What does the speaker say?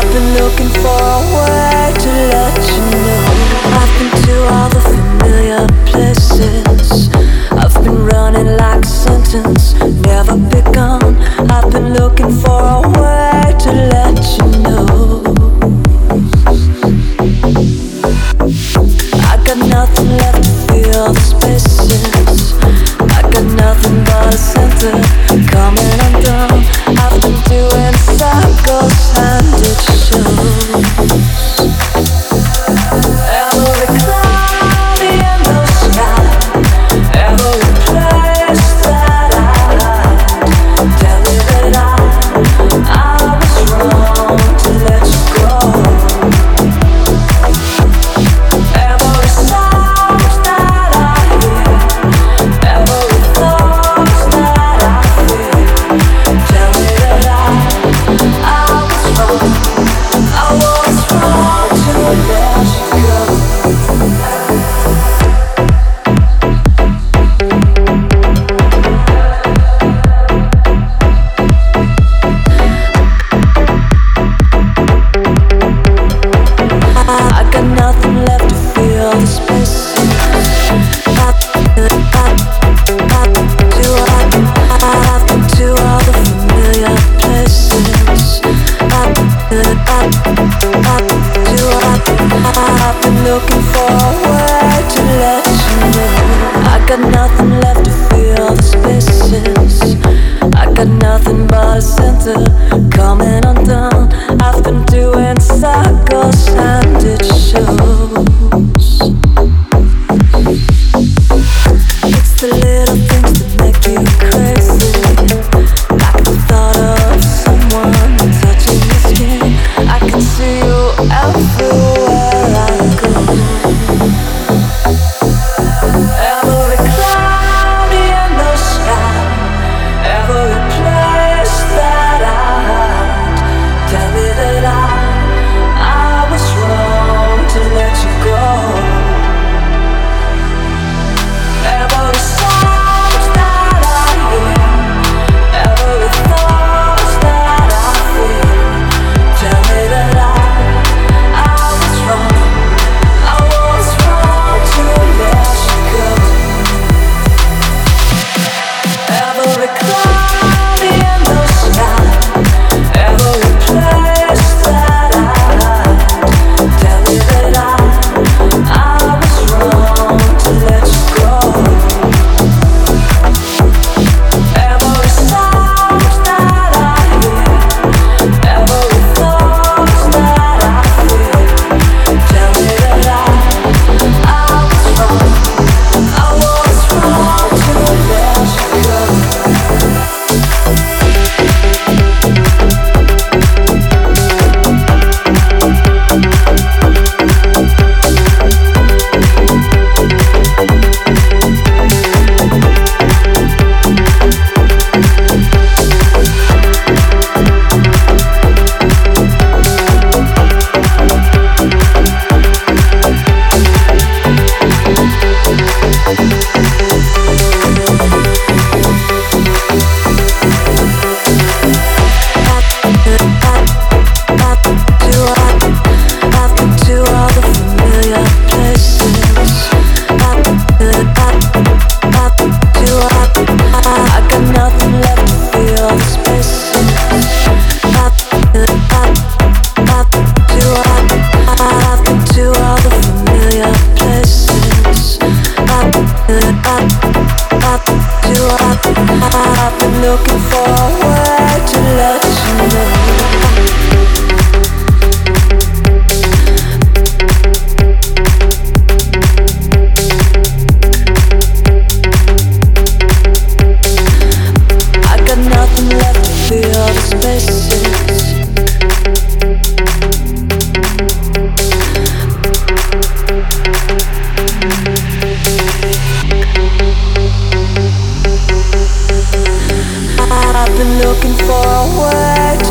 I've been looking forward to let you know. I've been to all the familiar places. I've been running like a sentence Never begun. I've been looking forward to let you know. I got nothing left to feel. looking for a way to let you know. I got nothing left to fill the spaces. I got nothing but a center coming undone. I've been doing circles and it shows. It's the little things. looking for I've